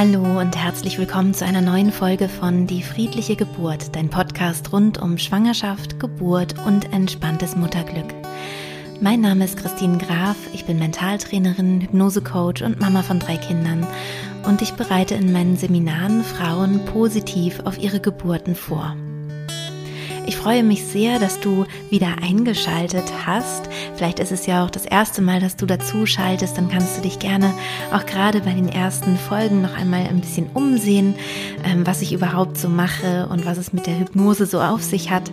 Hallo und herzlich willkommen zu einer neuen Folge von Die friedliche Geburt, dein Podcast rund um Schwangerschaft, Geburt und entspanntes Mutterglück. Mein Name ist Christine Graf, ich bin Mentaltrainerin, Hypnosecoach und Mama von drei Kindern und ich bereite in meinen Seminaren Frauen positiv auf ihre Geburten vor. Ich freue mich sehr, dass du wieder eingeschaltet hast. Vielleicht ist es ja auch das erste Mal, dass du dazu schaltest. Dann kannst du dich gerne auch gerade bei den ersten Folgen noch einmal ein bisschen umsehen, ähm, was ich überhaupt so mache und was es mit der Hypnose so auf sich hat.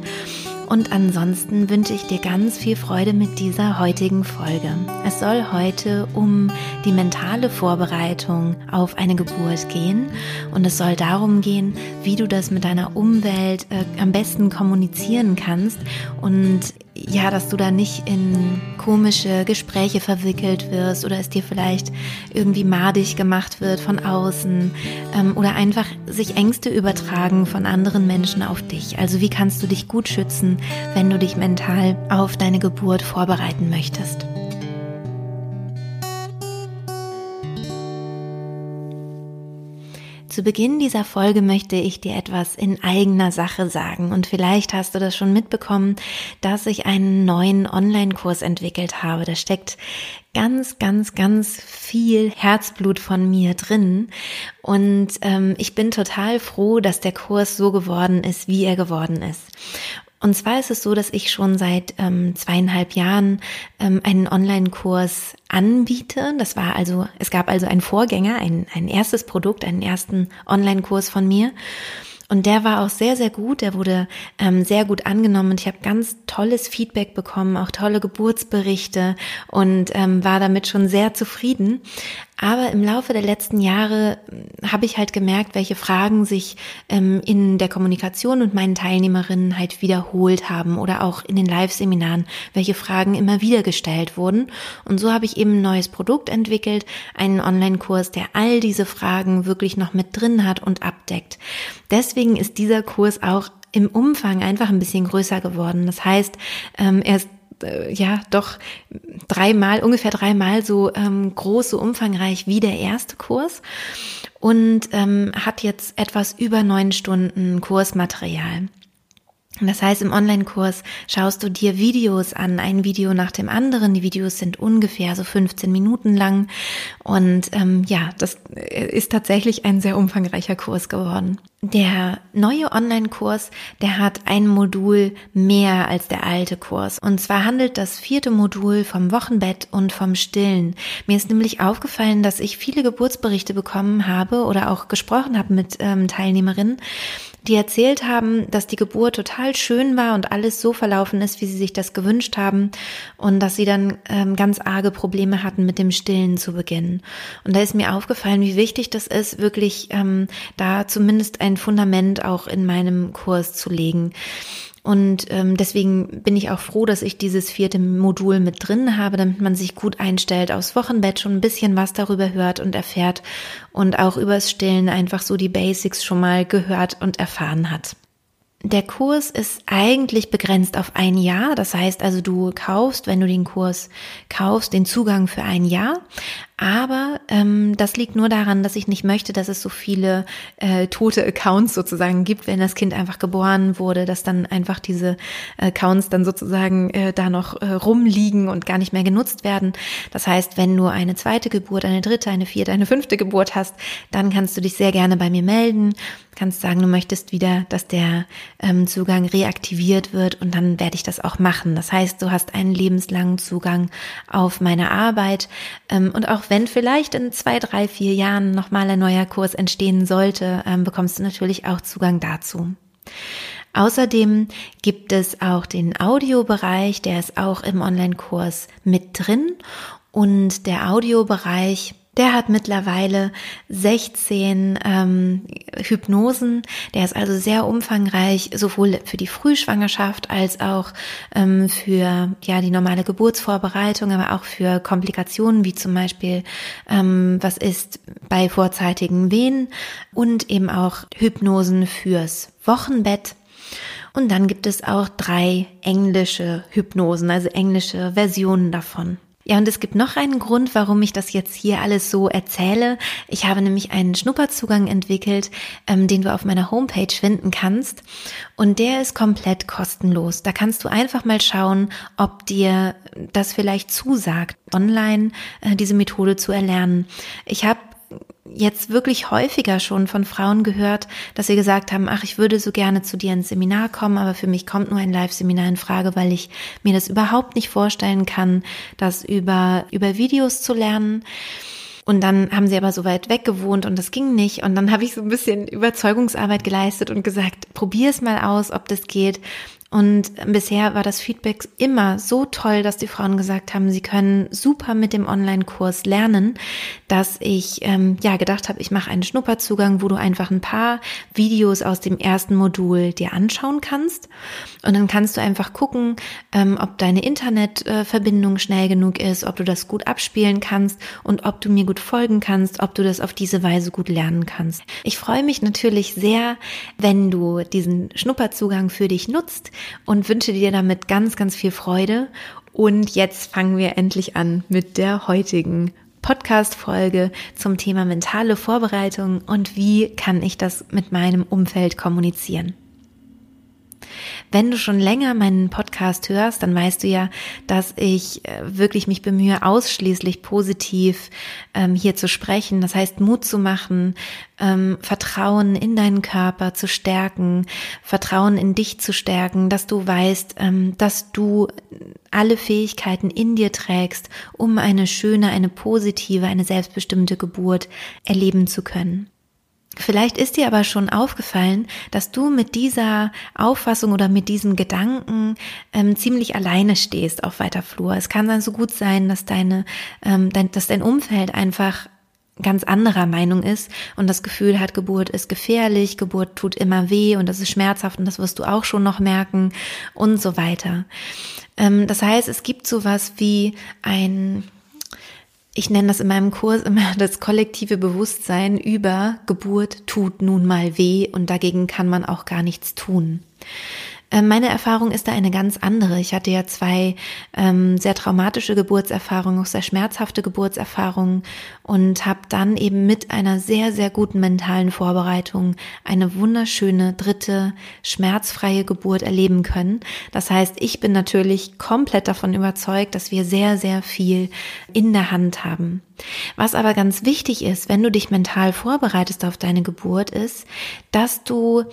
Und ansonsten wünsche ich dir ganz viel Freude mit dieser heutigen Folge. Es soll heute um die mentale Vorbereitung auf eine Geburt gehen und es soll darum gehen, wie du das mit deiner Umwelt äh, am besten kommunizieren kannst und ja, dass du da nicht in komische Gespräche verwickelt wirst oder es dir vielleicht irgendwie madig gemacht wird von außen ähm, oder einfach sich Ängste übertragen von anderen Menschen auf dich. Also wie kannst du dich gut schützen, wenn du dich mental auf deine Geburt vorbereiten möchtest? Zu Beginn dieser Folge möchte ich dir etwas in eigener Sache sagen und vielleicht hast du das schon mitbekommen, dass ich einen neuen Online-Kurs entwickelt habe. Da steckt ganz, ganz, ganz viel Herzblut von mir drin und ähm, ich bin total froh, dass der Kurs so geworden ist, wie er geworden ist. Und zwar ist es so, dass ich schon seit ähm, zweieinhalb Jahren ähm, einen Online-Kurs anbiete. Das war also, es gab also einen Vorgänger, ein, ein erstes Produkt, einen ersten Online-Kurs von mir. Und der war auch sehr, sehr gut. Der wurde ähm, sehr gut angenommen und ich habe ganz tolles Feedback bekommen, auch tolle Geburtsberichte und ähm, war damit schon sehr zufrieden. Aber im Laufe der letzten Jahre hm, habe ich halt gemerkt, welche Fragen sich ähm, in der Kommunikation und meinen Teilnehmerinnen halt wiederholt haben oder auch in den Live-Seminaren, welche Fragen immer wieder gestellt wurden. Und so habe ich eben ein neues Produkt entwickelt, einen Online-Kurs, der all diese Fragen wirklich noch mit drin hat und abdeckt. Deswegen ist dieser Kurs auch im Umfang einfach ein bisschen größer geworden. Das heißt, ähm, er ist ja doch dreimal, ungefähr dreimal so ähm, groß, so umfangreich wie der erste Kurs und ähm, hat jetzt etwas über neun Stunden Kursmaterial. Das heißt, im Online-Kurs schaust du dir Videos an, ein Video nach dem anderen. Die Videos sind ungefähr so 15 Minuten lang. Und ähm, ja, das ist tatsächlich ein sehr umfangreicher Kurs geworden. Der neue Online-Kurs, der hat ein Modul mehr als der alte Kurs. Und zwar handelt das vierte Modul vom Wochenbett und vom Stillen. Mir ist nämlich aufgefallen, dass ich viele Geburtsberichte bekommen habe oder auch gesprochen habe mit ähm, Teilnehmerinnen, die erzählt haben, dass die Geburt total schön war und alles so verlaufen ist, wie sie sich das gewünscht haben und dass sie dann ähm, ganz arge Probleme hatten, mit dem Stillen zu beginnen. Und da ist mir aufgefallen, wie wichtig das ist, wirklich ähm, da zumindest ein Fundament auch in meinem Kurs zu legen. Und ähm, deswegen bin ich auch froh, dass ich dieses vierte Modul mit drin habe, damit man sich gut einstellt aufs Wochenbett, schon ein bisschen was darüber hört und erfährt und auch übers Stillen einfach so die Basics schon mal gehört und erfahren hat. Der Kurs ist eigentlich begrenzt auf ein Jahr. Das heißt also, du kaufst, wenn du den Kurs kaufst, den Zugang für ein Jahr. Aber ähm, das liegt nur daran, dass ich nicht möchte, dass es so viele äh, tote Accounts sozusagen gibt, wenn das Kind einfach geboren wurde, dass dann einfach diese Accounts dann sozusagen äh, da noch äh, rumliegen und gar nicht mehr genutzt werden. Das heißt, wenn du eine zweite Geburt, eine dritte, eine vierte, eine fünfte Geburt hast, dann kannst du dich sehr gerne bei mir melden kannst sagen, du möchtest wieder, dass der ähm, Zugang reaktiviert wird und dann werde ich das auch machen. Das heißt, du hast einen lebenslangen Zugang auf meine Arbeit ähm, und auch wenn vielleicht in zwei, drei, vier Jahren nochmal ein neuer Kurs entstehen sollte, ähm, bekommst du natürlich auch Zugang dazu. Außerdem gibt es auch den Audiobereich, der ist auch im Online-Kurs mit drin und der Audiobereich der hat mittlerweile 16 ähm, Hypnosen. Der ist also sehr umfangreich, sowohl für die Frühschwangerschaft als auch ähm, für ja die normale Geburtsvorbereitung, aber auch für Komplikationen wie zum Beispiel ähm, was ist bei vorzeitigen Wehen und eben auch Hypnosen fürs Wochenbett. Und dann gibt es auch drei englische Hypnosen, also englische Versionen davon. Ja, und es gibt noch einen Grund, warum ich das jetzt hier alles so erzähle. Ich habe nämlich einen Schnupperzugang entwickelt, ähm, den du auf meiner Homepage finden kannst. Und der ist komplett kostenlos. Da kannst du einfach mal schauen, ob dir das vielleicht zusagt, online äh, diese Methode zu erlernen. Ich habe jetzt wirklich häufiger schon von Frauen gehört, dass sie gesagt haben, ach, ich würde so gerne zu dir ins Seminar kommen, aber für mich kommt nur ein Live-Seminar in Frage, weil ich mir das überhaupt nicht vorstellen kann, das über, über Videos zu lernen. Und dann haben sie aber so weit weg gewohnt und das ging nicht. Und dann habe ich so ein bisschen Überzeugungsarbeit geleistet und gesagt, probier es mal aus, ob das geht. Und bisher war das Feedback immer so toll, dass die Frauen gesagt haben, sie können super mit dem Online-Kurs lernen, dass ich ähm, ja gedacht habe, ich mache einen Schnupperzugang, wo du einfach ein paar Videos aus dem ersten Modul dir anschauen kannst. Und dann kannst du einfach gucken, ähm, ob deine Internetverbindung schnell genug ist, ob du das gut abspielen kannst und ob du mir gut folgen kannst, ob du das auf diese Weise gut lernen kannst. Ich freue mich natürlich sehr, wenn du diesen Schnupperzugang für dich nutzt und wünsche dir damit ganz, ganz viel Freude. Und jetzt fangen wir endlich an mit der heutigen Podcast-Folge zum Thema mentale Vorbereitung und wie kann ich das mit meinem Umfeld kommunizieren. Wenn du schon länger meinen Podcast hörst, dann weißt du ja, dass ich äh, wirklich mich bemühe, ausschließlich positiv ähm, hier zu sprechen. Das heißt, Mut zu machen, ähm, Vertrauen in deinen Körper zu stärken, Vertrauen in dich zu stärken, dass du weißt, ähm, dass du alle Fähigkeiten in dir trägst, um eine schöne, eine positive, eine selbstbestimmte Geburt erleben zu können. Vielleicht ist dir aber schon aufgefallen, dass du mit dieser Auffassung oder mit diesen Gedanken ähm, ziemlich alleine stehst auf weiter Flur. Es kann dann so gut sein, dass deine, ähm, dein, dass dein Umfeld einfach ganz anderer Meinung ist und das Gefühl hat, Geburt ist gefährlich, Geburt tut immer weh und das ist schmerzhaft und das wirst du auch schon noch merken und so weiter. Ähm, das heißt, es gibt sowas wie ein ich nenne das in meinem Kurs immer das kollektive Bewusstsein über Geburt tut nun mal weh und dagegen kann man auch gar nichts tun. Ähm, meine Erfahrung ist da eine ganz andere. Ich hatte ja zwei ähm, sehr traumatische Geburtserfahrungen, auch sehr schmerzhafte Geburtserfahrungen und habe dann eben mit einer sehr, sehr guten mentalen Vorbereitung eine wunderschöne dritte schmerzfreie Geburt erleben können. Das heißt, ich bin natürlich komplett davon überzeugt, dass wir sehr, sehr viel in der Hand haben. Was aber ganz wichtig ist, wenn du dich mental vorbereitest auf deine Geburt, ist, dass du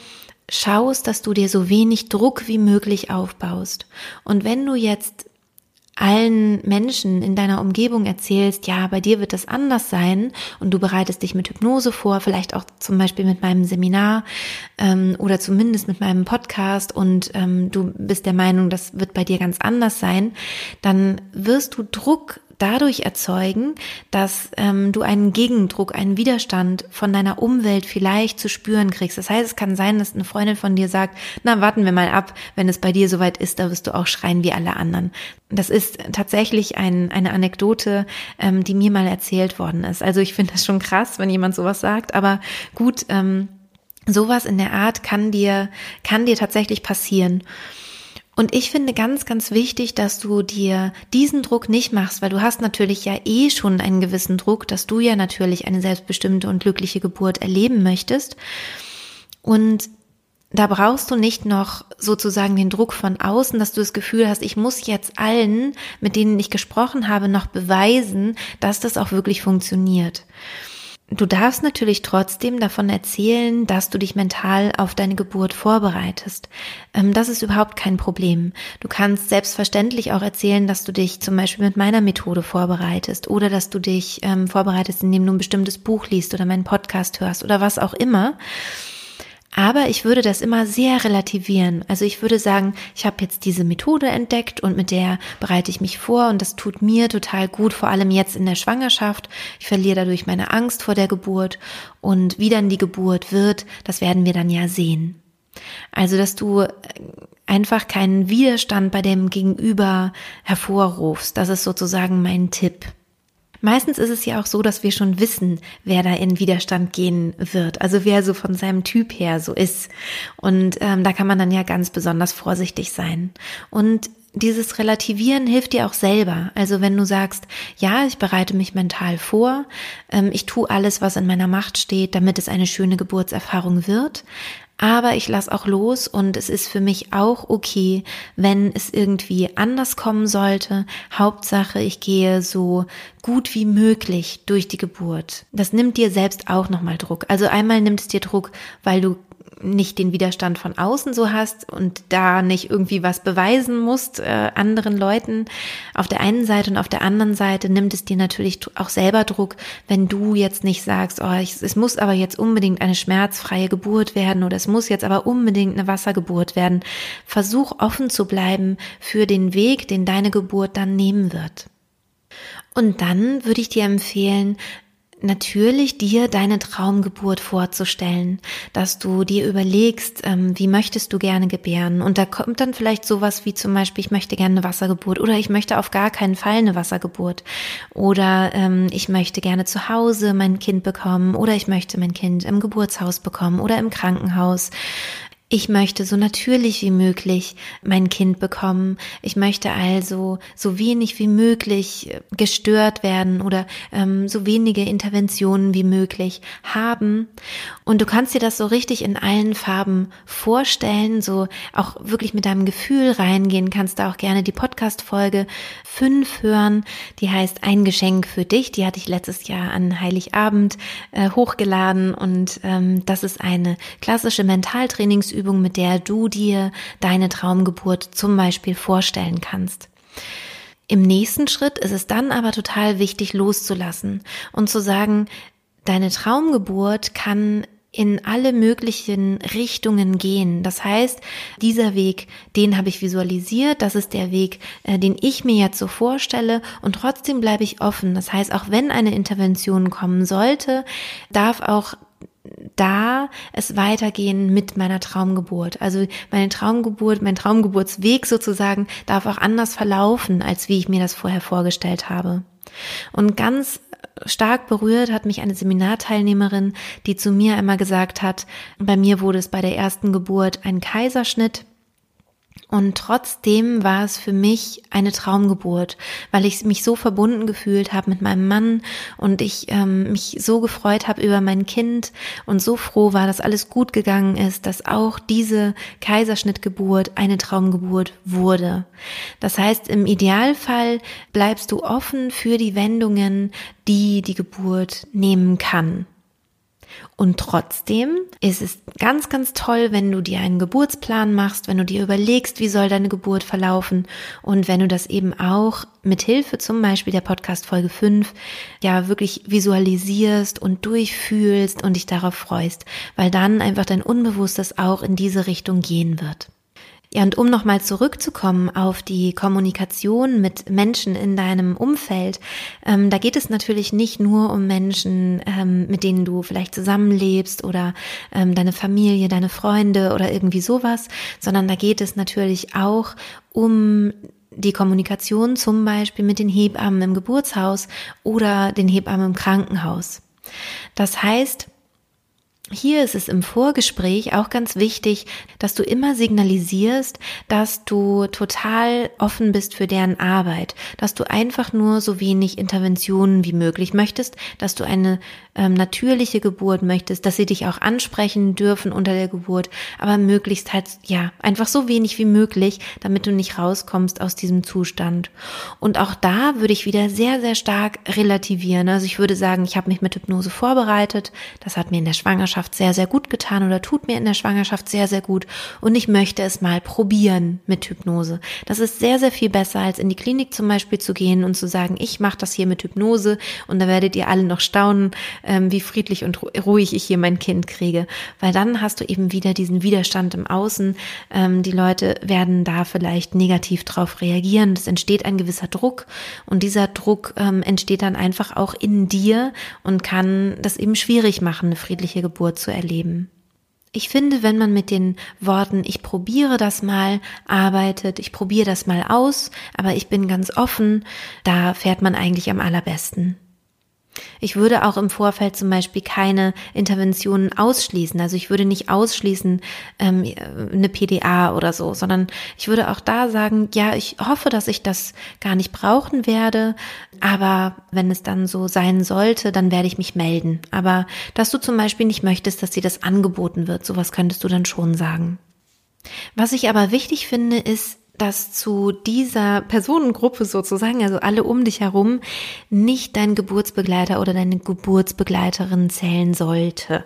schaust, dass du dir so wenig Druck wie möglich aufbaust. Und wenn du jetzt allen Menschen in deiner Umgebung erzählst, ja, bei dir wird das anders sein und du bereitest dich mit Hypnose vor, vielleicht auch zum Beispiel mit meinem Seminar ähm, oder zumindest mit meinem Podcast und ähm, du bist der Meinung, das wird bei dir ganz anders sein, dann wirst du Druck dadurch erzeugen, dass ähm, du einen Gegendruck, einen Widerstand von deiner Umwelt vielleicht zu spüren kriegst. Das heißt, es kann sein, dass eine Freundin von dir sagt, na, warten wir mal ab, wenn es bei dir soweit ist, da wirst du auch schreien wie alle anderen. Das ist tatsächlich ein, eine Anekdote, ähm, die mir mal erzählt worden ist. Also ich finde das schon krass, wenn jemand sowas sagt, aber gut, ähm, sowas in der Art kann dir, kann dir tatsächlich passieren. Und ich finde ganz, ganz wichtig, dass du dir diesen Druck nicht machst, weil du hast natürlich ja eh schon einen gewissen Druck, dass du ja natürlich eine selbstbestimmte und glückliche Geburt erleben möchtest. Und da brauchst du nicht noch sozusagen den Druck von außen, dass du das Gefühl hast, ich muss jetzt allen, mit denen ich gesprochen habe, noch beweisen, dass das auch wirklich funktioniert. Du darfst natürlich trotzdem davon erzählen, dass du dich mental auf deine Geburt vorbereitest. Ähm, das ist überhaupt kein Problem. Du kannst selbstverständlich auch erzählen, dass du dich zum Beispiel mit meiner Methode vorbereitest oder dass du dich ähm, vorbereitest, indem du ein bestimmtes Buch liest oder meinen Podcast hörst oder was auch immer. Aber ich würde das immer sehr relativieren. Also ich würde sagen, ich habe jetzt diese Methode entdeckt und mit der bereite ich mich vor und das tut mir total gut, vor allem jetzt in der Schwangerschaft. Ich verliere dadurch meine Angst vor der Geburt und wie dann die Geburt wird, das werden wir dann ja sehen. Also, dass du einfach keinen Widerstand bei dem Gegenüber hervorrufst, das ist sozusagen mein Tipp. Meistens ist es ja auch so, dass wir schon wissen, wer da in Widerstand gehen wird, also wer so von seinem Typ her so ist. Und ähm, da kann man dann ja ganz besonders vorsichtig sein. Und dieses Relativieren hilft dir auch selber. Also wenn du sagst, ja, ich bereite mich mental vor, ähm, ich tue alles, was in meiner Macht steht, damit es eine schöne Geburtserfahrung wird, aber ich lasse auch los und es ist für mich auch okay, wenn es irgendwie anders kommen sollte. Hauptsache, ich gehe so gut wie möglich durch die Geburt. Das nimmt dir selbst auch nochmal Druck. Also einmal nimmt es dir Druck, weil du nicht den Widerstand von außen so hast und da nicht irgendwie was beweisen musst äh, anderen Leuten auf der einen Seite und auf der anderen Seite nimmt es dir natürlich auch selber Druck, wenn du jetzt nicht sagst, oh, ich, es muss aber jetzt unbedingt eine schmerzfreie Geburt werden oder es muss jetzt aber unbedingt eine Wassergeburt werden. Versuch offen zu bleiben für den Weg, den deine Geburt dann nehmen wird. Und dann würde ich dir empfehlen, natürlich dir deine Traumgeburt vorzustellen, dass du dir überlegst, ähm, wie möchtest du gerne gebären. Und da kommt dann vielleicht sowas wie zum Beispiel, ich möchte gerne eine Wassergeburt oder ich möchte auf gar keinen Fall eine Wassergeburt oder ähm, ich möchte gerne zu Hause mein Kind bekommen oder ich möchte mein Kind im Geburtshaus bekommen oder im Krankenhaus. Ich möchte so natürlich wie möglich mein Kind bekommen. Ich möchte also so wenig wie möglich äh, gestört werden oder ähm, so wenige Interventionen wie möglich haben. Und du kannst dir das so richtig in allen Farben vorstellen, so auch wirklich mit deinem Gefühl reingehen. Kannst da auch gerne die Podcast-Folge 5 hören. Die heißt Ein Geschenk für dich. Die hatte ich letztes Jahr an Heiligabend äh, hochgeladen und ähm, das ist eine klassische Mentaltrainingsübung Übung, mit der du dir deine Traumgeburt zum Beispiel vorstellen kannst. Im nächsten Schritt ist es dann aber total wichtig loszulassen und zu sagen, deine Traumgeburt kann in alle möglichen Richtungen gehen. Das heißt, dieser Weg, den habe ich visualisiert, das ist der Weg, äh, den ich mir jetzt so vorstelle und trotzdem bleibe ich offen. Das heißt, auch wenn eine Intervention kommen sollte, darf auch da es weitergehen mit meiner Traumgeburt. Also meine Traumgeburt, mein Traumgeburtsweg sozusagen darf auch anders verlaufen, als wie ich mir das vorher vorgestellt habe. Und ganz stark berührt hat mich eine Seminarteilnehmerin, die zu mir einmal gesagt hat, bei mir wurde es bei der ersten Geburt ein Kaiserschnitt und trotzdem war es für mich eine Traumgeburt, weil ich mich so verbunden gefühlt habe mit meinem Mann und ich ähm, mich so gefreut habe über mein Kind und so froh war, dass alles gut gegangen ist, dass auch diese Kaiserschnittgeburt eine Traumgeburt wurde. Das heißt, im Idealfall bleibst du offen für die Wendungen, die die Geburt nehmen kann. Und trotzdem ist es ganz, ganz toll, wenn du dir einen Geburtsplan machst, wenn du dir überlegst, wie soll deine Geburt verlaufen und wenn du das eben auch mit Hilfe zum Beispiel der Podcast Folge 5 ja wirklich visualisierst und durchfühlst und dich darauf freust, weil dann einfach dein Unbewusstes auch in diese Richtung gehen wird. Ja, und um nochmal zurückzukommen auf die Kommunikation mit Menschen in deinem Umfeld, ähm, da geht es natürlich nicht nur um Menschen, ähm, mit denen du vielleicht zusammenlebst oder ähm, deine Familie, deine Freunde oder irgendwie sowas, sondern da geht es natürlich auch um die Kommunikation zum Beispiel mit den Hebammen im Geburtshaus oder den Hebammen im Krankenhaus. Das heißt, hier ist es im Vorgespräch auch ganz wichtig, dass du immer signalisierst, dass du total offen bist für deren Arbeit, dass du einfach nur so wenig Interventionen wie möglich möchtest, dass du eine ähm, natürliche Geburt möchtest, dass sie dich auch ansprechen dürfen unter der Geburt, aber möglichst halt, ja, einfach so wenig wie möglich, damit du nicht rauskommst aus diesem Zustand. Und auch da würde ich wieder sehr, sehr stark relativieren. Also ich würde sagen, ich habe mich mit Hypnose vorbereitet, das hat mir in der Schwangerschaft sehr, sehr gut getan oder tut mir in der Schwangerschaft sehr, sehr gut und ich möchte es mal probieren mit Hypnose. Das ist sehr, sehr viel besser, als in die Klinik zum Beispiel zu gehen und zu sagen, ich mache das hier mit Hypnose und da werdet ihr alle noch staunen, ähm, wie friedlich und ruhig ich hier mein Kind kriege. Weil dann hast du eben wieder diesen Widerstand im Außen. Ähm, die Leute werden da vielleicht negativ drauf reagieren. Es entsteht ein gewisser Druck und dieser Druck ähm, entsteht dann einfach auch in dir und kann das eben schwierig machen, eine friedliche Geburt zu erleben. Ich finde, wenn man mit den Worten ich probiere das mal arbeitet, ich probiere das mal aus, aber ich bin ganz offen, da fährt man eigentlich am allerbesten. Ich würde auch im Vorfeld zum Beispiel keine Interventionen ausschließen. Also ich würde nicht ausschließen ähm, eine PDA oder so, sondern ich würde auch da sagen, ja, ich hoffe, dass ich das gar nicht brauchen werde, aber wenn es dann so sein sollte, dann werde ich mich melden. Aber dass du zum Beispiel nicht möchtest, dass dir das angeboten wird, sowas könntest du dann schon sagen. Was ich aber wichtig finde, ist, dass zu dieser Personengruppe sozusagen, also alle um dich herum, nicht dein Geburtsbegleiter oder deine Geburtsbegleiterin zählen sollte.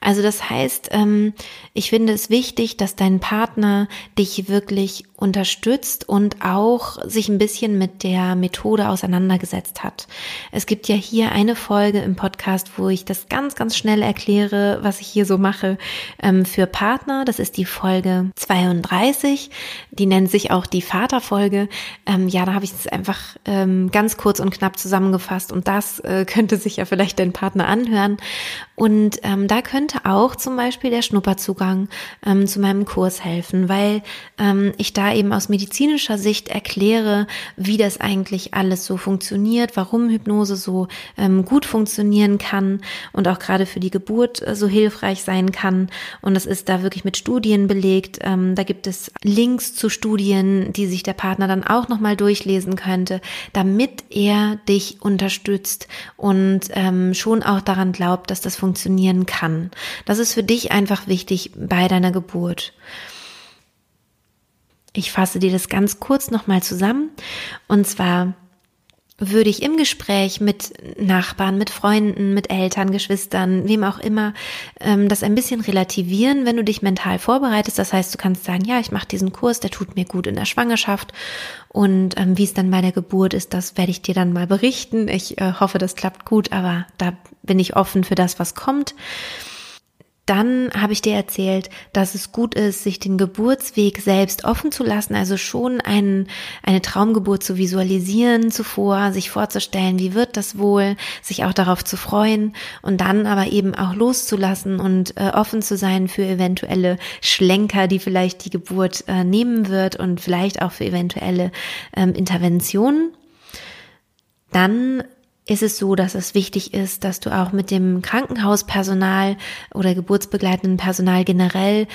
Also das heißt, ähm, ich finde es wichtig, dass dein Partner dich wirklich unterstützt und auch sich ein bisschen mit der Methode auseinandergesetzt hat. Es gibt ja hier eine Folge im Podcast, wo ich das ganz, ganz schnell erkläre, was ich hier so mache ähm, für Partner. Das ist die Folge 32. Die nennt sich auch die Vaterfolge. Ähm, ja, da habe ich es einfach ähm, ganz kurz und knapp zusammengefasst und das äh, könnte sich ja vielleicht dein Partner anhören. Und ähm, da könnte auch zum Beispiel der Schnupperzugang ähm, zu meinem Kurs helfen, weil ähm, ich da eben aus medizinischer Sicht erkläre, wie das eigentlich alles so funktioniert, warum Hypnose so ähm, gut funktionieren kann und auch gerade für die Geburt äh, so hilfreich sein kann. Und das ist da wirklich mit Studien belegt. Ähm, da gibt es Links zu Studien, die sich der Partner dann auch nochmal durchlesen könnte, damit er dich unterstützt und ähm, schon auch daran glaubt, dass das funktionieren kann. Das ist für dich einfach wichtig bei deiner Geburt. Ich fasse dir das ganz kurz nochmal zusammen. Und zwar würde ich im Gespräch mit Nachbarn, mit Freunden, mit Eltern, Geschwistern, wem auch immer, ähm, das ein bisschen relativieren, wenn du dich mental vorbereitest. Das heißt, du kannst sagen, ja, ich mache diesen Kurs, der tut mir gut in der Schwangerschaft. Und ähm, wie es dann bei der Geburt ist, das werde ich dir dann mal berichten. Ich äh, hoffe, das klappt gut, aber da bin ich offen für das, was kommt. Dann habe ich dir erzählt, dass es gut ist, sich den Geburtsweg selbst offen zu lassen, also schon ein, eine Traumgeburt zu visualisieren zuvor, sich vorzustellen, wie wird das wohl, sich auch darauf zu freuen und dann aber eben auch loszulassen und äh, offen zu sein für eventuelle Schlenker, die vielleicht die Geburt äh, nehmen wird und vielleicht auch für eventuelle ähm, Interventionen. Dann ist es so, dass es wichtig ist, dass du auch mit dem Krankenhauspersonal oder geburtsbegleitenden Personal generell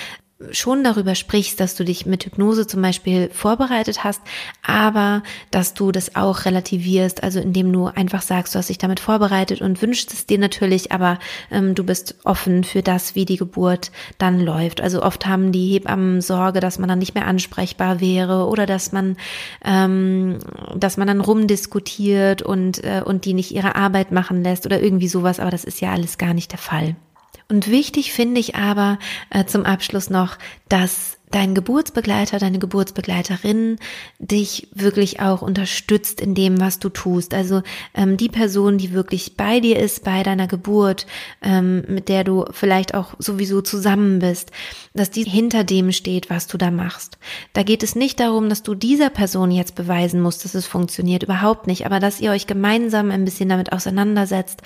schon darüber sprichst, dass du dich mit Hypnose zum Beispiel vorbereitet hast, aber dass du das auch relativierst, also indem du einfach sagst, du hast dich damit vorbereitet und wünschst es dir natürlich, aber ähm, du bist offen für das, wie die Geburt dann läuft. Also oft haben die Hebammen Sorge, dass man dann nicht mehr ansprechbar wäre oder dass man, ähm, dass man dann rumdiskutiert und äh, und die nicht ihre Arbeit machen lässt oder irgendwie sowas, aber das ist ja alles gar nicht der Fall. Und wichtig finde ich aber äh, zum Abschluss noch, dass dein Geburtsbegleiter, deine Geburtsbegleiterin dich wirklich auch unterstützt in dem, was du tust. Also ähm, die Person, die wirklich bei dir ist, bei deiner Geburt, ähm, mit der du vielleicht auch sowieso zusammen bist, dass die hinter dem steht, was du da machst. Da geht es nicht darum, dass du dieser Person jetzt beweisen musst, dass es funktioniert, überhaupt nicht, aber dass ihr euch gemeinsam ein bisschen damit auseinandersetzt,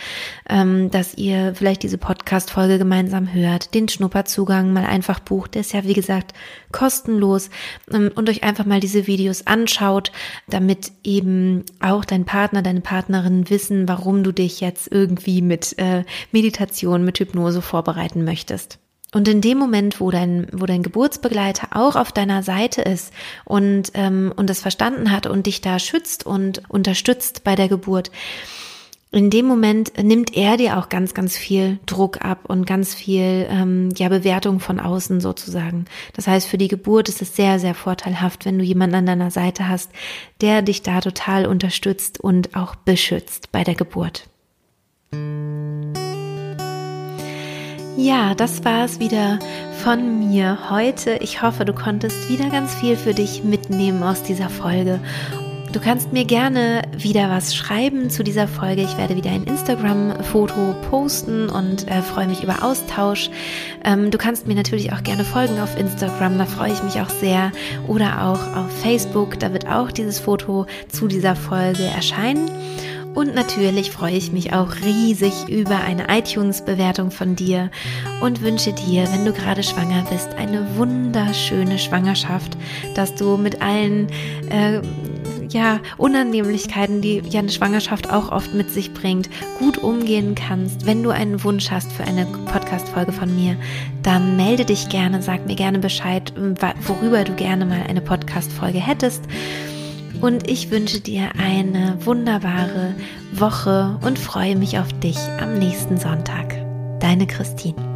ähm, dass ihr vielleicht diese Podcast-Folge gemeinsam hört, den Schnupperzugang mal einfach bucht. Der ist ja, wie gesagt, kostenlos ähm, und euch einfach mal diese Videos anschaut, damit eben auch dein Partner, deine Partnerin wissen, warum du dich jetzt irgendwie mit äh, Meditation, mit Hypnose vorbereiten möchtest. Und in dem Moment, wo dein, wo dein Geburtsbegleiter auch auf deiner Seite ist und, ähm, und das verstanden hat und dich da schützt und unterstützt bei der Geburt, in dem Moment nimmt er dir auch ganz, ganz viel Druck ab und ganz viel ähm, ja, Bewertung von außen sozusagen. Das heißt, für die Geburt ist es sehr, sehr vorteilhaft, wenn du jemanden an deiner Seite hast, der dich da total unterstützt und auch beschützt bei der Geburt. Ja, das war es wieder von mir heute. Ich hoffe, du konntest wieder ganz viel für dich mitnehmen aus dieser Folge Du kannst mir gerne wieder was schreiben zu dieser Folge. Ich werde wieder ein Instagram-Foto posten und äh, freue mich über Austausch. Ähm, du kannst mir natürlich auch gerne folgen auf Instagram, da freue ich mich auch sehr. Oder auch auf Facebook, da wird auch dieses Foto zu dieser Folge erscheinen. Und natürlich freue ich mich auch riesig über eine iTunes-Bewertung von dir und wünsche dir, wenn du gerade schwanger bist, eine wunderschöne Schwangerschaft, dass du mit allen äh, ja, Unannehmlichkeiten, die ja eine Schwangerschaft auch oft mit sich bringt, gut umgehen kannst. Wenn du einen Wunsch hast für eine Podcast-Folge von mir, dann melde dich gerne, sag mir gerne Bescheid, worüber du gerne mal eine Podcast-Folge hättest. Und ich wünsche dir eine wunderbare Woche und freue mich auf dich am nächsten Sonntag. Deine Christine.